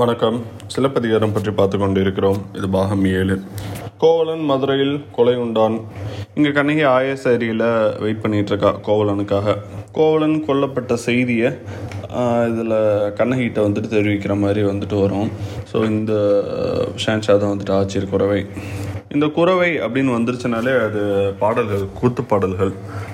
வணக்கம். சிலப்பதிகாரம் பற்றி பார்த்து கொண்டிருக்கிறோம். இது பாகம் ஏழு. கோவலன் மதுரையில் கொலை உண்டான். இங்கே கண்ணகி ஆயசேரியில் வெயிட் பண்ணிகிட்ருக்கா இருக்கா கோவலனுக்காக. கோவலன் கொல்லப்பட்ட செய்தியை இதில் கண்ணகிட்ட வந்துட்டு தெரிவிக்கிற மாதிரி வந்துட்டு வரும். ஸோ இந்த ஷான்ஷா தான் வந்துட்டு ஆட்சியர் குறவை. இந்த குறவை அப்படின்னு வந்துருச்சுனாலே அது பாடல்கள் கூத்து பாடல்கள்.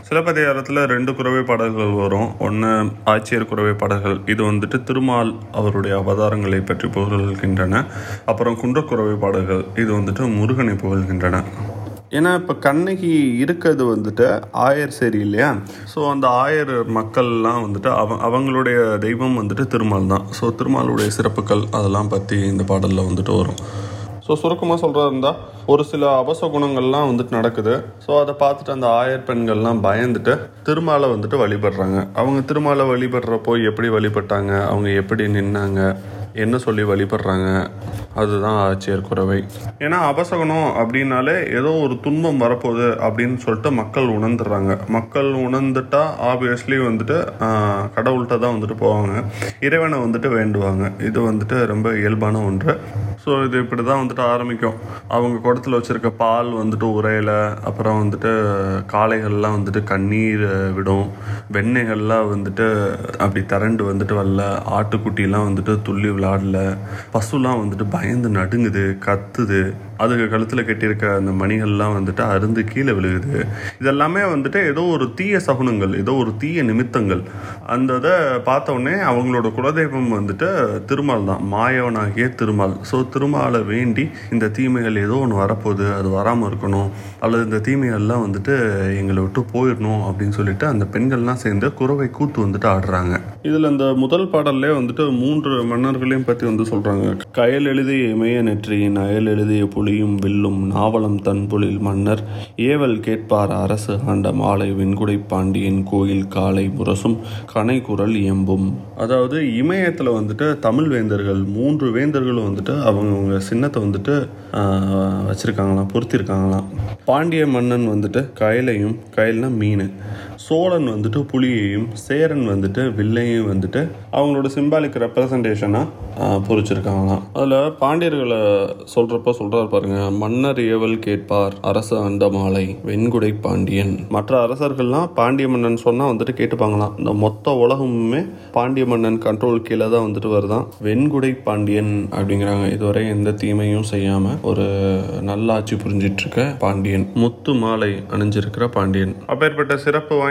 சிலப்பதிகாரத்தில் ரெண்டு குறவை பாடல்கள் வரும். ஒன்று ஆட்சியர் குறவை பாடல்கள். இது வந்துட்டு திருமால் அவருடைய அவதாரங்களை பற்றி புகழ்கின்றன. அப்புறம் குன்றக்குறவை பாடல்கள். இது வந்துட்டு முருகனை புகழ்கின்றன. ஏன்னா இப்போ கண்ணகி இருக்கிறது வந்துட்டு ஆயர் சரி இல்லையா? ஸோ அந்த ஆயர் மக்கள்லாம் வந்துட்டு அவ அவங்களுடைய தெய்வம் வந்துட்டு திருமால் தான். ஸோ திருமாலுடைய சிறப்புகள் அதெல்லாம் பற்றி இந்த பாடலில் வந்துட்டு வரும். ஸோ சுருக்கமாக சொல்கிறதா இருந்தால் ஒரு சில அபச குணங்கள்லாம் வந்துட்டு நடக்குது. ஸோ அதை பார்த்துட்டு அந்த ஆயர் பெண்கள்லாம் பயந்துட்டு திருமாலை வந்துட்டு வழிபடுறாங்க. அவங்க திருமாலை வழிபடுறப்போ எப்படி வழிபட்டாங்க? அவங்க எப்படி நின்னாங்க? என்ன சொல்லி வழிபடுறாங்க? அதுதான் ஆட்சியர் குறவை. ஏன்னா அபசகுணம் அப்படின்னாலே ஏதோ ஒரு துன்பம் வரப்போகுது அப்படின்னு சொல்லிட்டு மக்கள் உணர்ந்துடுறாங்க. மக்கள் உணர்ந்துட்டா ஆப்வியஸ்லி வந்துட்டு கடவுள்கிட்ட தான் வந்துட்டு போவாங்க. இறைவனை வந்துட்டு வேண்டுவாங்க. இது வந்துட்டு ரொம்ப இயல்பான ஒன்று. ஸோ இது இப்படி தான் வந்துட்டு ஆரம்பிக்கும். அவங்க குடத்தில் வச்சுருக்க பால் வந்துட்டு உரையலை அப்புறம் வந்துட்டு காளைகள்லாம் வந்துட்டு கண்ணீர் விடும். வெண்ணெய்கள்லாம் வந்துட்டு அப்படி திரண்டு வந்துட்டு வரல. ஆட்டுக்குட்டிலாம் வந்துட்டு துள்ளி விளாடல பசுலாம் வந்துட்டு பயந்து நடுங்குது கத்துது. அதுக்கு கழுத்தில் கட்டியிருக்க அந்த மணிகள்லாம் வந்துட்டு அருந்து கீழே விழுகுது. இதெல்லாமே வந்துட்டு ஏதோ ஒரு தீய சகுனங்கள் ஏதோ ஒரு தீய நிமித்தங்கள். அந்த இதை பார்த்தோடனே அவங்களோட குலதெய்வம் வந்துட்டு திருமால் தான் மாயவனாகிய திருமால். ஸோ திருமாலை வேண்டி இந்த தீமைகள் ஏதோ ஒன்று வரப்போகுது அது வராமல் இருக்கணும் அல்லது இந்த தீமைகள்லாம் வந்துட்டு எங்களை விட்டு போயிடணும் அப்படின்னு சொல்லிட்டு அந்த பெண்கள்லாம் சேர்ந்து குறவை கூத்து வந்துட்டு ஆடுறாங்க. இதில் இந்த முதல் பாடல்லே வந்துட்டு மூன்று மன்னர்களையும் பற்றி வந்து சொல்கிறாங்க கயல் எழுதிய இமய நெற்றியின் அயல் எழுதிய புலி புலியும் வில்லும் நாவலம் தன்புலில் மன்னர். ஏவல் கேட்பார் அரசு ஆண்ட மாலை வெண்குடை பாண்டியன் கோயில் காலை முரசும் கனை குரல் இயம்பும். அதாவது இமயத்தில் வந்துட்டு தமிழ் வேந்தர்கள் மூன்று வேந்தர்களும் வந்துட்டு அவங்கவுங்க சின்னத்தை வந்துட்டு வச்சுருக்காங்களாம் பொருத்திருக்காங்களாம். பாண்டிய மன்னன் வந்துட்டு கயலையும் கயல்னா மீன். சோழன் வந்துட்டு புலியையும் சேரன் வந்துட்டு வில்லையும் வந்துட்டு அவங்களோட சிம்பாலிக் ரெப்ரசன்டேஷனாக பொறிச்சிருக்காங்களாம் அதில் பாண்டியர்களை சொல்கிறப்ப சொல்கிறார் பாருங்க மன்னர் ஏவல் கேட்பார் அரசு அந்த மாலை வெண்குடை பாண்டியன். மற்ற அரசர்கள்லாம் பாண்டிய மன்னன் சொன்னால் வந்துட்டு கேட்டுப்பாங்களாம் இந்த மொத்த உலகமுமே பாண்டிய மன்னன் கண்ட்ரோல் கீழே தான் வந்துட்டு வருதான் வெண்குடை பாண்டியன் அப்படிங்கிறாங்க. இதுவரை எந்த தீமையும் செய்யாமல் ஒரு நல்லாட்சி புரிஞ்சிட்டு இருக்க பாண்டியன். முத்து மாலை அணிஞ்சிருக்கிற பாண்டியன். அப்பேற்பட்ட சிறப்பு வாய்ந்த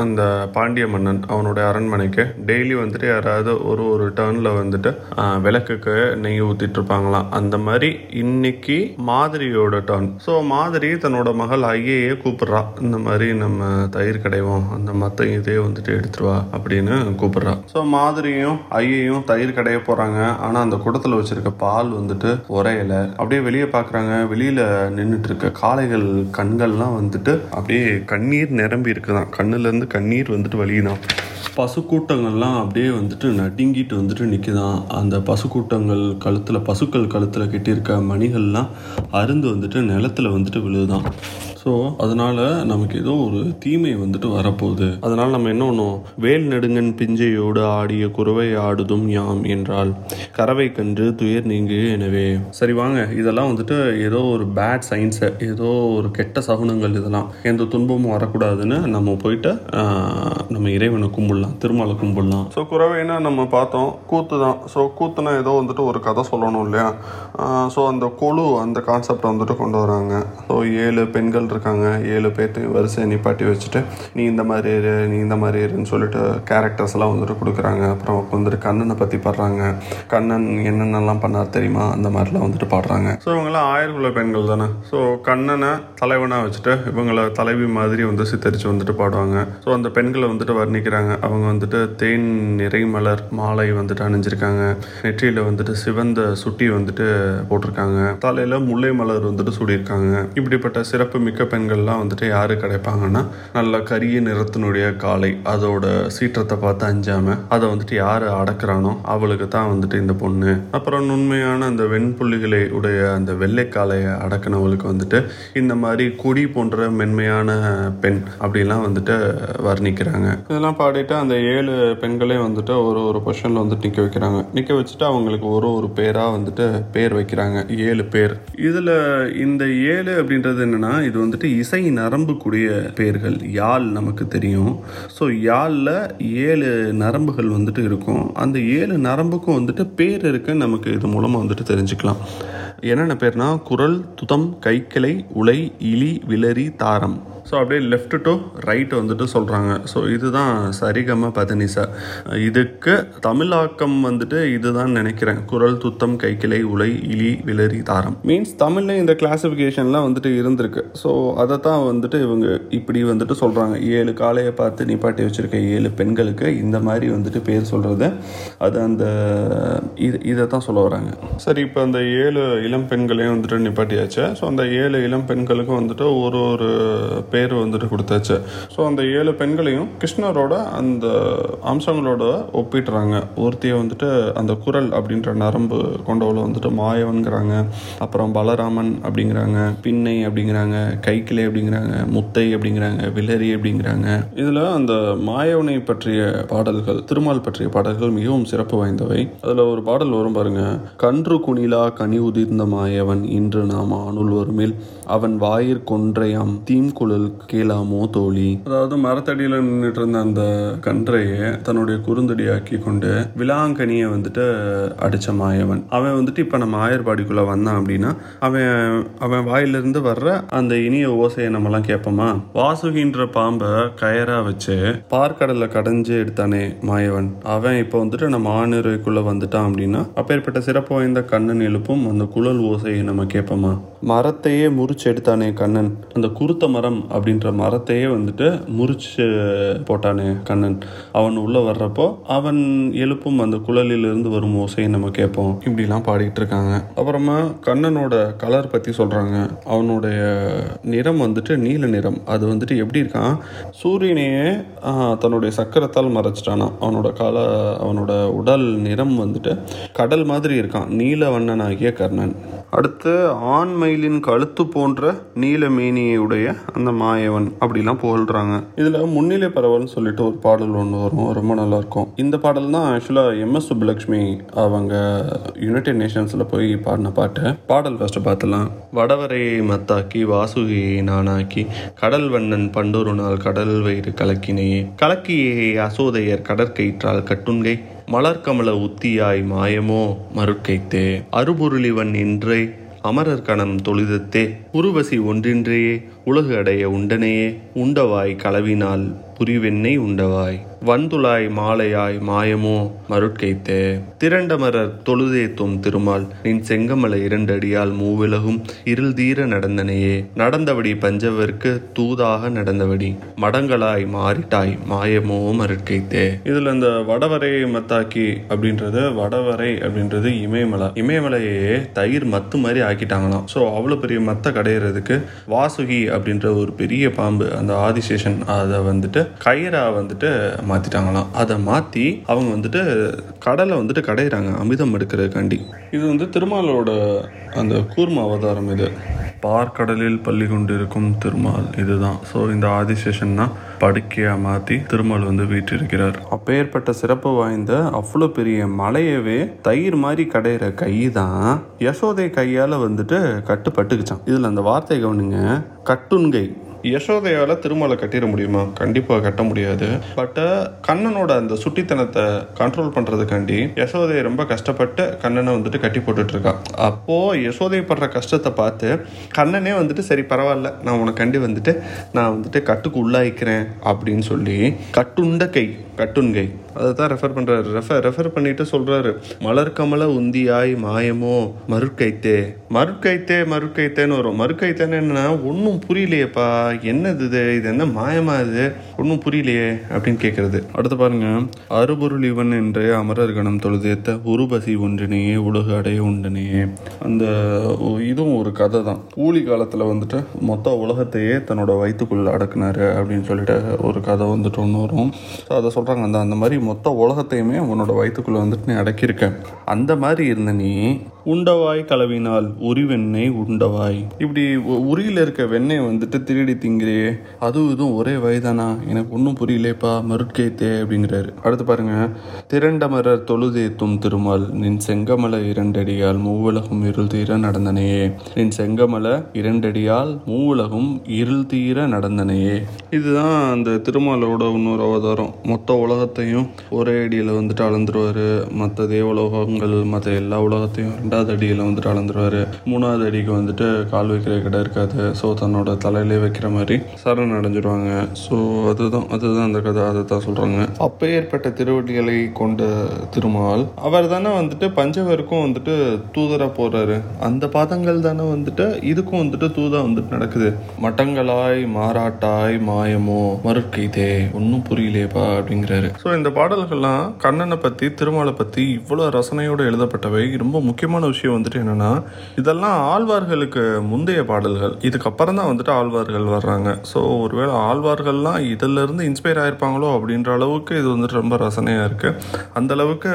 அந்த பாண்டிய மன்னன் அவனுடைய அரண்மனைக்கு டெய்லி வந்துட்டு யாராவது ஒரு ஒரு டேர்னில் வந்துட்டு விளக்குக்கு நெய் ஊற்றிட்டு இருப்பாங்களாம் அந்த மாதிரி இன்னைக்கு மாதிரியோட டர்ன் ஸோ மாதிரி தன்னோட மகள் ஐயையே கூப்பிடுறா. இந்த மாதிரி நம்ம தயிர் கடைவோம் அந்த மத்த இதே வந்துட்டு எடுத்துருவா அப்படின்னு கூப்பிடுறா. ஸோ மாதிரியும் ஐயையும் தயிர் கடைய போகிறாங்க ஆனால் அந்த குடத்தில் வச்சிருக்க பால் வந்துட்டு உரையல அப்படியே வெளியே பார்க்குறாங்க வெளியில் நின்றுட்டு இருக்க காளைகள் கண்கள்லாம் வந்துட்டு அப்படியே கண்ணீர் நிரம்பி இருக்குதான். கண்ணுலேருந்து கண்ணீர் வந்துட்டு வலியுதான் பசுக்கூட்டங்கள்லாம் அப்படியே வந்துட்டு நடுங்கிட்டு வந்துட்டு நிற்குதான் அந்த பசுக்கூட்டங்கள் கழுத்தில் பசுக்கள் கழுத்தில் கட்டியிருக்க மணிகள்லாம் அருந்து வந்துட்டு நிலத்துல வந்துட்டு விழுதுதான். ஸோ அதனால நமக்கு ஏதோ ஒரு தீமை வந்துட்டு வரப்போகுது. அதனால நம்ம என்ன ஒன்றும் வேல் நெடுங்கன் பிஞ்சையோடு ஆடிய குறவை ஆடுதும் யாம் என்றால் கறவை கன்று துயர் நீங்கு எனவே. சரி வாங்க. இதெல்லாம் வந்துட்டு ஏதோ ஒரு பேட் சயின்ஸை ஏதோ ஒரு கெட்ட சகுனங்கள் இதெல்லாம். எந்த துன்பமும் வரக்கூடாதுன்னு நம்ம போயிட்டு நம்ம இறைவனை கும்பிடலாம் திருமலை கும்பிடலாம். ஸோ குறவைன்னா நம்ம பார்த்தோம் கூத்து தான். ஸோ கூத்துனா ஏதோ வந்துட்டு ஒரு கதை சொல்லணும் இல்லையா? ஸோ அந்த கொழு அந்த கான்செப்டை வந்துட்டு கொண்டு வராங்க. ஸோ ஏழு பெண்கள் இருக்காங்க. ஏழு பேர்த்தையும் வரிசையை நிப்பாட்டி வச்சுட்டு நீ இந்த மாதிரி இரு நீ இந்த மாதிரி இருன்னு சொல்லிட்டு கேரக்டர்ஸ் எல்லாம் வந்துட்டு கொடுக்குறாங்க. அப்புறம் வந்துட்டு கண்ணனை பற்றி பாடுறாங்க. கண்ணன் என்னென்னலாம் பண்ணார் தெரியுமா? அந்த மாதிரிலாம் வந்துட்டு பாடுறாங்க. ஸோ இவங்கெல்லாம் ஆயிரக்குள்ள பெண்கள் தானே. ஸோ கண்ணனை தலைவனாக வச்சுட்டு இவங்களை தலைவி மாதிரி வந்து சித்தரித்து வந்துட்டு பாடுவாங்க. ஸோ அந்த பெண்களை வந்துட்டு வர்ணிக்கிறாங்க. அவங்க வந்துட்டு தேன் நிறை மலர் மாலை வந்துட்டு அணிஞ்சிருக்காங்க. நெற்றியில் வந்துட்டு சிவந்த சுட்டி வந்துட்டு போட்டிருக்காங்க. தலையில் முல்லை மலர் வந்துட்டு சூடியிருக்காங்க. இப்படிப்பட்ட சிறப்பு மிக்க பெண்கள்லாம் வந்துட்டு யாரு கிடைப்பாங்கன்னா நல்ல கரிய நிறத்தினுடைய காளை அதோட சீற்றத்தை பார்த்து அஞ்சாம அதை வந்துட்டு யாரு அடக்குறானோ அவளுக்கு தான் வந்துட்டு இந்த பொண்ணு. அப்புறம் உண்மையான அந்த வெண்புள்ளிகளை உடைய அந்த வெள்ளைக்காலையை அடக்குனவளுக்கு வந்துட்டு இந்த மாதிரி கொடி போன்ற மென்மையான பெண் அப்படிலாம் வந்துட்டு வர்ணிக்கிறாங்க. இதெல்லாம் பாடிட்டு அந்த ஏழு பெண்களே வந்துட்டு ஒரு ஒரு பொஷனில் வந்துட்டு நிக்க வைக்கிறாங்க. நிக்க வச்சுட்டு அவங்களுக்கு ஒரு ஒரு பேரா வந்துட்டு பேர் வைக்கிறாங்க. ஏழு பேர். இதுல இந்த ஏழு அப்படின்றது என்னன்னா இது வந்துட்டு இசை நரம்புக்குரிய பேர்கள் யாழ் நமக்கு தெரியும். ஸோ யாழில் ஏழு நரம்புகள் வந்துட்டு இருக்கும். அந்த ஏழு நரம்புக்கும் வந்துட்டு பேர் இருக்குன்னு நமக்கு இது மூலமாக வந்துட்டு தெரிஞ்சுக்கலாம். என்னென்ன பேர்னா குரல் துதம் கைக்கிளை உலை இலி விளரி தாரம். ஸோ அப்படியே லெஃப்ட் டு ரைட் வந்துட்டு சொல்கிறாங்க ஸோ இதுதான் சரிகம பதனிசா. இதுக்கு தமிழாக்கம் வந்துட்டு இதுதான் நினைக்கிறேன். குரல் துத்தம் கைக்கிளை உலை இலி விளரி தாரம். மீன்ஸ் தமிழில் இந்த கிளாசிஃபிகேஷன்லாம் வந்துட்டு இருந்திருக்கு. ஸோ அதை தான் வந்துட்டு இவங்க இப்படி வந்துட்டு சொல்கிறாங்க ஏழு காலையை பார்த்து நிப்பாட்டி வச்சுருக்க ஏழு பெண்களுக்கு இந்த மாதிரி வந்துட்டு பேர் சொல்கிறது அது அந்த இது இதை தான் சொல்ல வராங்க. சரி இப்போ அந்த ஏழு இளம் பெண்களையும் வந்துட்டு நிப்பாட்டியாச்சு. ஸோ அந்த ஏழு இளம் பெண்களுக்கும் வந்துட்டு ஒரு ஒரு பேர் வந்துட்டு கொடுத்தாச்சு. ஸோ அந்த ஏழு பெண்களையும் கிருஷ்ணரோட அந்த அம்சங்களோட ஒப்பிடுறாங்க. ஒருத்தியை வந்துட்டு அந்த குரல் அப்படின்ற நரம்பு கொண்டவளை வந்துட்டு மாயவன்கிறாங்க. அப்புறம் பலராமன் அப்படிங்கிறாங்க பின்னை அப்படிங்கிறாங்க கைக்கிளை அப்படிங்கிறாங்க முத்தை அப்படிங்கிறாங்க வில்லரி அப்படிங்கிறாங்க. இதில் அந்த மாயவனை பற்றிய பாடல்கள் திருமால் பற்றிய பாடல்கள் மிகவும் சிறப்பு வாய்ந்தவை. அதில் ஒரு பாடல் வரும் பாருங்க. கன்று குணிலா கனி உதிர்ந்த மாயவன் இன்று நாம் ஆணுள் வருமில் அவன் வாயிற் கொன்றையாம் தீம்குழல் கீழாமோ தோழி? அதாவது மரத்தடியில் நின்றுட்டு இருந்த அந்த கன்றையை தன்னுடைய குறுந்தடியாக்கி கொண்டு விலாங்கனியை வந்துட்டு அடிச்ச மாயவன். அவன் வந்துட்டு இப்போ நம்ம ஆயர்பாடிக்குள்ள வந்தான் அப்படின்னா அவன் அவன் வாயிலிருந்து வர்ற அந்த இனிய ஓசையை நம்மலாம் கேட்போமா? வாசுகின்ற பாம்பை கயரா வச்சு பார்க்கடலை கடைஞ்சு எடுத்தானே மாயவன். அவன் இப்போ வந்துட்டு நம்ம ஆணிரைக்குள்ள வந்துட்டான் அப்படின்னா அப்பேற்பட்ட சிறப்பு வாய்ந்த கண்ணன் எழுப்பும் அந்த குழல் ஓசையை நம்ம கேட்போமா? மரத்தையே முறிச்சு எடுத்தானே கண்ணன். அந்த குருத்த மரம் அப்படின்ற மரத்தையே வந்துட்டு முறிச்சு போட்டானே கண்ணன். அவன் உள்ள வர்றப்போ அவன் எழுப்பும் அந்த குழலிலிருந்து வரும் ஓசையை நம்ம கேட்போம். இப்படிலாம் பாடிட்டு இருக்காங்க. அப்புறமா கண்ணனோட கலர் பத்தி சொல்றாங்க. அவனுடைய நிறம் வந்துட்டு நீல நிறம். அது வந்துட்டு எப்படி இருக்கான்? சூரியனையே தன்னுடைய சக்கரத்தால் மறைச்சிட்டானா அவனோட கால அவனோட உடல் நிறம் வந்துட்டு கடல் மாதிரி இருக்கான். நீல வண்ணனாகிய கர்ணன். அடுத்து ஆண் மயிலின் கழுத்து போன்ற நீல மேனியுடைய அந்த மாயவன் அப்படிலாம் புகழ்றாங்க. இதுல முன்னிலை பரவல்னு சொல்லிட்டு ஒரு பாடல் ஒன்று வரும். ரொம்ப நல்லா இருக்கும் இந்த பாடல் தான் ஆக்சுவலாக எம்எஸ் சுப்புலக்ஷ்மி அவங்க யுனைடெட் நேஷன்ஸில் போய் பாடின பாட்டு. பாடல் ஃபர்ஸ்ட் பார்த்துலாம் வடவரையை மத்தாக்கி வாசுகியை நானாக்கி கடல் வண்ணன் பண்டொரு நாள் கடல் வயிறு கலக்கினையே. கலக்கியே அசோதையர் கடற்கயிற்றால் கட்டுண்கை. மலர்கமல உத்தியாய் மாயமோ மறுக்கைத்தே. அருபொருளிவன் என்றே அமரர் கணம் தொழுதத்தே. உருவசி ஒன்றின்றேயே உலகு அடைய உண்டனையே. உண்டவாய் களவினால் புரிவெண்ணை உண்டவாய். வந்துளாய் மாலையாய் மாயமோ மருட்கைத்தே. திரண்டமரர் தொழுதேத்தும் திருமால் நின் செங்கமலை இரண்டடியால் மூவிலகும் இருள் தீர நடந்தனையே. நடந்தபடி பஞ்சவர்க்கு தூதாக நடந்தபடி மடங்களாய் மாறிட்டாய் மாயமோ மருட்கைத்தே. இதுல இந்த வடவரை மத்தாக்கி அப்படின்றது வடவரை அப்படின்றது இமயமலை. இமயமலையே தயிர் மத்து மாதிரி ஆக்கிட்டாங்களாம். ஸோ அவ்வளோ பெரிய மத்தை கடையிறதுக்கு வாசுகி அப்படின்ற ஒரு பெரிய பாம்பு அந்த ஆதிசேஷன் அதை வந்துட்டு கயிறா வந்துட்டு மாற்றிட்டாங்களாம் அதை மாற்றி அவங்க வந்துட்டு கடலை வந்துட்டு கடையிறாங்க அமிர்தம் எடுக்கிறதுக்காண்டி. இது வந்து திருமாலோட அந்த கூர்ம அவதாரம் இது. பார்க்கடலில் பள்ளி கொண்டிருக்கும் திருமால் இதுதான். ஸோ இந்த ஆதிசேஷன்னா படுக்கையாக மாற்றி திருமால் வந்து வீற்றிருக்கிறார். அப்பேற்பட்ட சிறப்பு வாய்ந்த அவ்வளோ பெரிய மலையவே தயிர் மாதிரி கடையிற கை தான் யசோதை கையால் வந்துட்டு கட்டுப்பட்டுக்குச்சான் இதில் அந்த வார்த்தை கவனிங்க. கட்டுண்கை. யசோதையால திருமலை கட்டிட முடியுமா? கண்டிப்பாக கட்ட முடியாது. பட் கண்ணனோட அந்த சுட்டித்தனத்தை கண்ட்ரோல் பண்றதுக்காண்டி யசோதை ரொம்ப கஷ்டப்பட்டு கண்ணனை வந்துட்டு கட்டி போட்டுட்டு அப்போது அப்போ யசோதை படுற கஷ்டத்தை பார்த்து கண்ணனே வந்துட்டு சரி பரவாயில்ல. நான் உனக்காண்டி வந்துட்டு நான் வந்துட்டு கட்டுக்கு உள்ளாயிக்கிறேன். அப்படின்னு சொல்லி கட்டுண்ட கை கட்டுன்கை அதை தான் ரெஃபர் பண்ணுறாரு ரெஃபர் ரெஃபர் பண்ணிட்டு சொல்கிறாரு மலர்கமல உந்தியாய் மாயமோ மறுக்கைத்தே மறுக்கைத்தே மறுக்கைத்தேன்னு வரும். மறுக்கைத்தேன்னு என்னன்னா ஒன்றும் புரியலையேப்பா. என்னது இது? இது என்ன மாயமா இது? ஒன்றும் புரியலையே அப்படின்னு கேட்குறது அடுத்து பாருங்க. அறுபொருள் இவன் என்று அமரர் கணம் தொழுதேத்த உருபசி ஒன்றினையே உலகு அடைய உண்டனையே. அந்த இதுவும் ஒரு கதை தான். ஊழி காலத்தில் வந்துட்டு மொத்த உலகத்தையே தன்னோட வயிற்றுக்குள்ள அடக்குனாரு அப்படின்னு சொல்லிட்டு ஒரு கதை வந்துட்டு ஒன்று வரும். ஸோ அதை சொல்கிறாங்க அந்த அந்த மாதிரி மொத்த உலகத்தையுமே உன்னோட வயிற்றுக்குள்ளே வந்துட்டு நீ அடக்கியிருக்க அந்த மாதிரி இருந்த நீ உண்டவாய் கலவினால் உரி வெண்ணெய் உண்டவாய். இப்படி உரியில் இருக்க வெண்ணெய் வந்துட்டு திருடி திங்கிறே. அதுவும் இதுவும் ஒரே வயதானா? எனக்கு ஒன்றும் புரியலேப்பா மருட்கேத்தே அப்படிங்கிறாரு. அடுத்து பாருங்க. திரண்டமரர் தொழுதேத்தும் திருமால் நின் செங்கமலை இரண்டடியால் மூவுலகும் இருள் தீர நடந்தனையே. நின் செங்கமலை இரண்டடியால் மூவுலகும் இருள் தீர நடந்தனையே. இதுதான் அந்த திருமாலோட இன்னொரு அவதாரம். மொத்த உலகத்தையும் ஒரே அடியில் வந்துட்டு அளந்துருவாரு. மற்ற தேவலோகங்கள் மற்ற எல்லா உலகத்தையும் ரெண்டாவது அடியில் வந்துட்டு அளந்துருவாரு. மூணாவது அடிக்கு வந்துட்டு கால் வைக்கிற இடம் இருக்காது. ஸோ தன்னோட தலையிலே வைக்கிற மாதிரி சரண் அடைஞ்சிருவாங்க. ஸோ அதுதான் அதுதான் அந்த கதை. அதை தான் சொல்கிறாங்க அப்போ ஏற்பட்ட திருவடிகளை கொண்ட திருமால் அவர் தானே வந்துட்டு பஞ்சவருக்கும் வந்துட்டு தூதராக போகிறாரு அந்த பாதங்கள் தானே வந்துட்டு இதுக்கும் வந்துட்டு தூதா வந்துட்டு நடக்குது. மட்டங்களாய் மாறாட்டாய் மாயமோ மறுக்கைதே ஒன்றும் புரியலையப்பா அப்படிங்கிறாரு. ஸோ இந்த பாடல்கள்லாம் கண்ணனை பற்றி திருமாலை பற்றி இவ்வளோ ரசனையோடு எழுதப்பட்டவை. ரொம்ப முக்கியமான விஷயம் வந்துட்டு என்னென்னா இதெல்லாம் ஆழ்வார்களுக்கு முந்தைய பாடல்கள். இதுக்கப்புறம் தான் வந்துட்டு ஆழ்வார்கள் வர்றாங்க. ஸோ ஒருவேளை ஆழ்வார்கள்லாம் இதிலிருந்து இருந்து இன்ஸ்பயர் ஆயிருப்பாங்களோ அப்படின்ற அளவுக்கு இது வந்துட்டு ரொம்ப ரசனையாக இருக்குது அந்த அளவுக்கு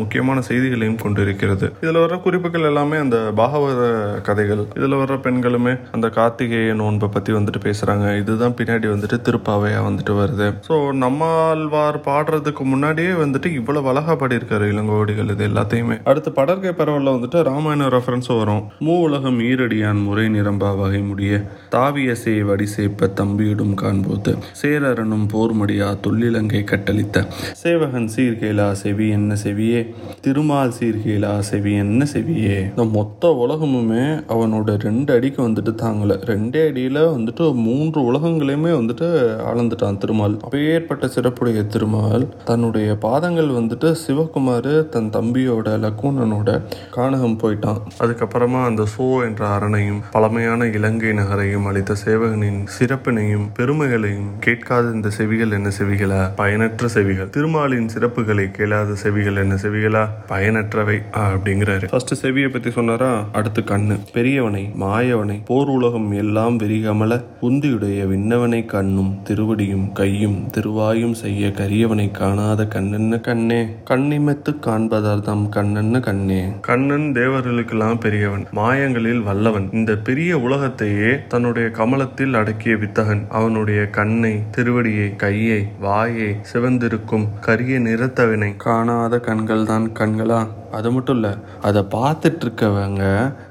முக்கியமான செய்திகளையும் கொண்டு இருக்கிறது இதில் வர்ற குறிப்புகள் எல்லாமே அந்த பாகவத கதைகள். இதில் வர்ற பெண்களுமே அந்த கார்த்திகேய நோன்பை பற்றி வந்துட்டு பேசுகிறாங்க இதுதான் பின்னாடி வந்துட்டு திருப்பாவையாக வந்துட்டு வருது. ஸோ நம்மாழ்வார் பாடுறதுக்கு முன்னாடியே வந்துட்டு இவ்வளவு அழகா பாடியிருக்காரு இளங்கோடிகள் இது எல்லாத்தையுமே. அடுத்து படர்கை பரவல்ல வந்துட்டு ராமாயண ரெஃபரன்ஸ் வரும். மூ உலகம் ஈரடியான் முறை நிரம்பா வகை முடிய. தாவிய சே வடிசேப்ப தம்பியிடும் காண்போது சேரரனும் போர்மடியா தொல்லிலங்கை கட்டளித்த. சேவகன் சீர்கேலா செவி என்ன செவியே? திருமால் சீர்கேலா செவி என்ன செவியே? இந்த மொத்த உலகமுமே அவனோட ரெண்டு அடிக்கு வந்துட்டு தாங்கல. ரெண்டே அடியில வந்துட்டு மூன்று உலகங்களையுமே வந்துட்டு அளந்துட்டான் திருமால். அப்பேற்பட்ட சிறப்புடைய திருமால் தன்னுடைய பாதங்கள் வந்துட்டு சிவகுமார் தன் தம்பியோட லக்குணனோட கானகம் போயிட்டான். அதுக்கப்புறமா அந்த சோ என்ற அரணையும் பழமையான இலங்கை நகரையும் அளித்த சேவகனின் சிறப்பினையும் பெருமைகளையும் கேட்காத இந்த செவிகள் என்ன செவிகளா? பயனற்ற செவிகள். திருமாலின் சிறப்புகளை கேளாத செவிகள் என்ன செவிகளா? பயனற்றவை அப்படிங்கிறாரு. ஃபர்ஸ்ட் செவியை பத்தி சொன்னாரா? அடுத்து கண்ணு. பெரியவனை மாயவனை போர் உலகம் எல்லாம் விரிகமல உந்தியுடைய விண்ணவனை கண்ணும் திருவடியும் கையும் திருவாயும் செய்ய கரியவனை காணாத கண்ணென்ன கண்ணே? கண்ணிமெத்து காண்பதார்த்தம் கண்ணென்ன கண்ணே? கண்ணன் தேவர்களுக்கெல்லாம் பெரியவன் மாயங்களில் வல்லவன். இந்த பெரிய உலகத்தையே தன்னுடைய கமலத்தில் அடக்கிய வித்தகன். அவனுடைய கண்ணை திருவடியை கையை வாயை சிவந்திருக்கும் கரிய நிறத்தவனை. காணாத கண்கள் தான் கண்களா? அது மட்டும் இல்லை அதை பார்த்துட்டு இருக்கவங்க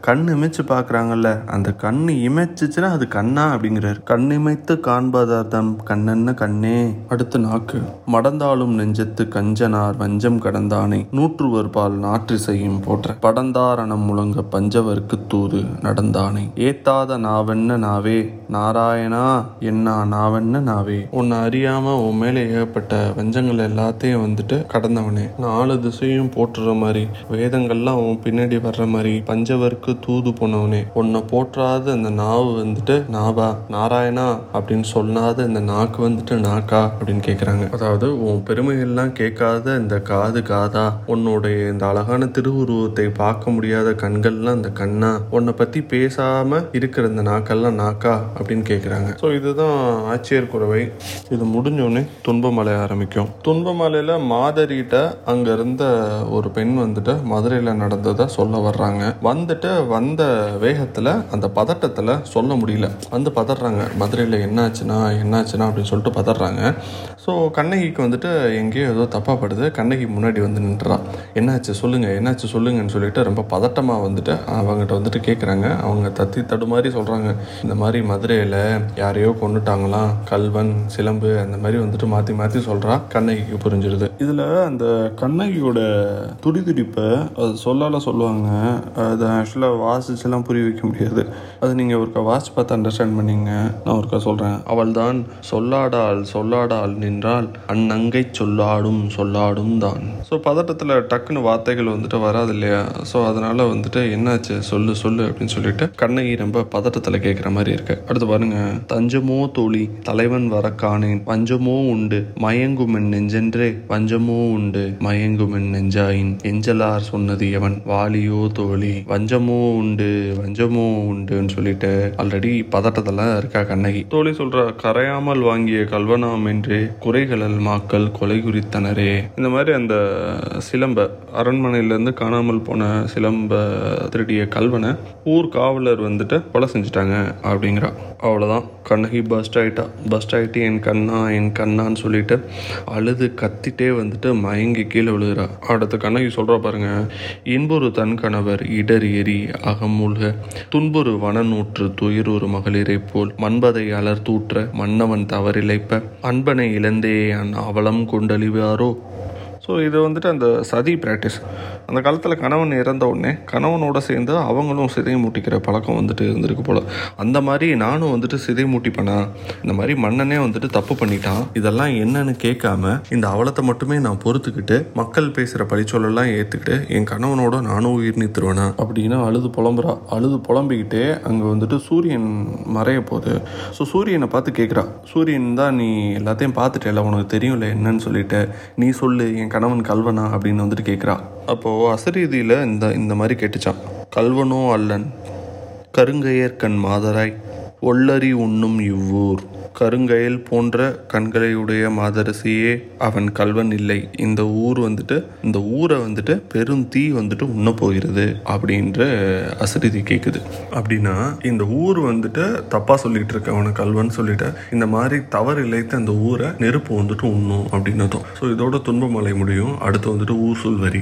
கண் இமைச்சு பார்க்குறாங்கல்ல அந்த கண் இமைச்சிச்சுன்னா அது கண்ணா அப்படிங்கிறார். கண் இமைத்து காண்பதார்த்தம் கண்ணென்ன கண்ணே. அடுத்து நாக்கு. மடந்தாலும் நெஞ்சத்து கஞ்சனார் வஞ்சம் கடந்தானே நூற்றுவர் பால் நாற்றிசையும் போற்ற. படந்தாரணம் முழங்க பஞ்சவர்க்கு தூது நடந்தானே. ஏத்தாத நாவென்ன நாவே? நாராயணா என்ன நாவென்ன நாவே? உன்னை அறியாம உன் மேலே ஏகப்பட்ட வஞ்சங்கள் எல்லாத்தையும் வந்துட்டு கடந்தவனே. நாலு திசையும் போற்றுற மாதிரி. வேதங்கள்லாம் அவன் பின்னாடி வர்ற மாதிரி பஞ்சவர்க்கு தூது போனவனே உன்னை போற்றாத இந்த நாவு வந்துட்டு நாபா நாராயணா அப்படின்னு சொல்லாத இந்த நாக்கு வந்துட்டு நாக்கா அப்படின்னு கேட்குறாங்க அதாவது உன் பெருமைகள்லாம் கேட்காத இந்த காது காதா உன்னுடைய இந்த அழகான திருவுருவத்தை பார்க்க முடியாத கண்கள்லாம் இந்த கண்ணா உன்னை பற்றி பேசாம இருக்கிற இந்த நாக்கெல்லாம் நாக்கா அப்படின்னு கேட்குறாங்க ஸோ இதுதான் ஆட்சியர் குறவை. இது முடிஞ்சோடனே துன்பமலை ஆரம்பிக்கும். துன்பமலையில் மாதரிட்ட அங்கே இருந்த ஒரு பெண் வந்துட்டு மதுரையில் நடந்ததை சொல்ல வர்றாங்க. வந்துட்டு வந்த வேகத்தில் அந்த பதட்டத்தில் சொல்ல முடியல. வந்து பதறாங்க. மதுரையில் என்னாச்சுன்னா என்னாச்சுன்னா அப்படின்னு சொல்லிட்டு பதறாங்க. ஸோ கண்ணகிக்கு வந்துட்டு எங்கேயோ ஏதோ தப்பாக படுது. கண்ணகி முன்னாடி வந்து நின்றா என்னாச்சு? சொல்லுங்க. என்னாச்சு? சொல்லுங்கன்னு சொல்லிட்டு ரொம்ப பதட்டமாக வந்துட்டு அவங்ககிட்ட வந்துட்டு கேட்குறாங்க அவங்க தத்தி தடுமாறி சொல்கிறாங்க இந்த மாதிரி மதுரையில் யாரையோ கொண்டுட்டாங்களாம் கல்வன் சிலம்பு அந்த மாதிரி வந்துட்டு மாற்றி மாற்றி சொல்கிறா கண்ணகிக்கு புரிஞ்சிருது. இதில் அந்த கண்ணகியோட இப்போ அது சொல்லால் சொல்லுவாங்க. அதை ஆக்சுவலாக வாசிச்செல்லாம் புரிய வைக்க முடியாது. அது நீங்கள் ஒருக்கா வாசிச்சு பார்த்து அண்டர்ஸ்டாண்ட் பண்ணீங்க. நான் ஒருக்கா சொல்கிறேன் அவள் தான் சொல்லாடாள் சொல்லாடாள் நின்றால் என்றால் அந்நங்கை சொல்லாடும் சொல்லாடும் தான். ஸோ பதட்டத்தில் டக்குன்னு வார்த்தைகள் வந்துட்டு வராது இல்லையா? ஸோ அதனால் வந்துட்டு என்னாச்சு? சொல்லு சொல்லு அப்படின்னு சொல்லிட்டு கண்ணகி ரொம்ப பதட்டத்தில் கேட்குற மாதிரி இருக்கு. அடுத்து பாருங்க. தஞ்சமோ தோழி தலைவன் வர காணேன். பஞ்சமோ உண்டு. மயங்குமென் நெஞ்சென்றே. பஞ்சமோ உண்டு. மயங்குமென் நெஞ்சாயின். எஞ்சலார் சொன்னது எவன்? வாலியோ தோழி வஞ்சமோ உண்டு வஞ்சமோ உண்டுன்னு சொல்லிட்டு ஆல்ரெடி பதட்டத்தில் இருக்கா கண்ணகி? தோழி சொல்றா கரையாமல் வாங்கிய கல்வனாம் என்று குறைகளல் மாக்கள் கொலை குறித்தனரே. இந்த மாதிரி அந்த சிலம்ப அரண்மனையிலேருந்து காணாமல் போன சிலம்ப திருடிய கல்வனை ஊர் காவலர் வந்துட்டு கொலை செஞ்சுட்டாங்க அப்படிங்கிறா. அவ்வளோதான் கண்ணகி பஸ்ட் ஆயிட்டா. பஸ்ட் ஆகிட்டு என் கண்ணா என் கண்ணான்னு சொல்லிட்டு அழுது கத்திட்டே வந்துட்டு மயங்கி கீழே விழுகிறா. அடுத்த கண்ணகி சொல்கிறா பாருங்க. இன்பொரு தன் கணவர் இடர் எரி அகமூழ்க துன்பொரு வனநூற்று துயரொரு மகளிரை போல் மண்பதை அலர் தூற்ற மன்னவன் தவறிழைப்ப. அன்பனை இழந்தே அன் அவலம் கொண்டழிவாரோ? ஸோ இது வந்துட்டு அந்த சதி ப்ராக்டிஸ் அந்த காலத்தில் கணவன் இறந்த உடனே கணவனோட சேர்ந்து அவங்களும் சிதை மூட்டிக்கிற பழக்கம் வந்துட்டு இருந்திருக்கு போல். அந்த மாதிரி நானும் வந்துட்டு சிதை மூட்டிப்பேனா? இந்த மாதிரி மன்னனே வந்துட்டு தப்பு பண்ணிட்டான். இதெல்லாம் என்னன்னு கேட்காம இந்த அவலத்தை மட்டுமே நான் பொறுத்துக்கிட்டு மக்கள் பேசுகிற பழிச்சொல்லாம் ஏற்றுக்கிட்டு என் கணவனோட நானும் உயிர் நீத்துருவேனா? அப்படின்னு அழுது புலம்புறா. அழுது புலம்பிக்கிட்டே அங்கே வந்துட்டு சூரியன் மறைய போகுது. ஸோ சூரியனை பார்த்து கேட்குறா சூரியன் தான் நீ எல்லாத்தையும் பார்த்துட்டேல உனக்கு தெரியும்ல என்னன்னு சொல்லிட்டு. நீ சொல்லு என் கணவன் கல்வனா அப்படின்னு வந்துட்டு கேட்குறா அப்போது அசரீதியில் இந்த இந்த மாதிரி கேட்டுச்சான் கல்வனோ அல்லன் கருங்கையர்கண் மாதராய் ஒல்லரி உண்ணும் இவ்வூர். கருங்கயல் போன்ற கண்களையுடைய மாதரசியே அவன் கல்வன் இல்லை. இந்த ஊர் வந்துட்டு இந்த ஊரை வந்துட்டு பெரும் தீ வந்துட்டு உண்ண போகிறது அப்படின்ற அசரிதி கேட்குது அப்படின்னா இந்த ஊர் வந்துட்டு தப்பா சொல்லிட்டு இருக்க அவனை கல்வன் சொல்லிட்டு இந்த மாதிரி தவறு இழைத்த அந்த ஊரை நெருப்பு வந்துட்டு உண்ணும் அப்படின்னு ஸோ இதோட துன்பமலை முடியும். அடுத்து வந்துட்டு ஊர் வரி.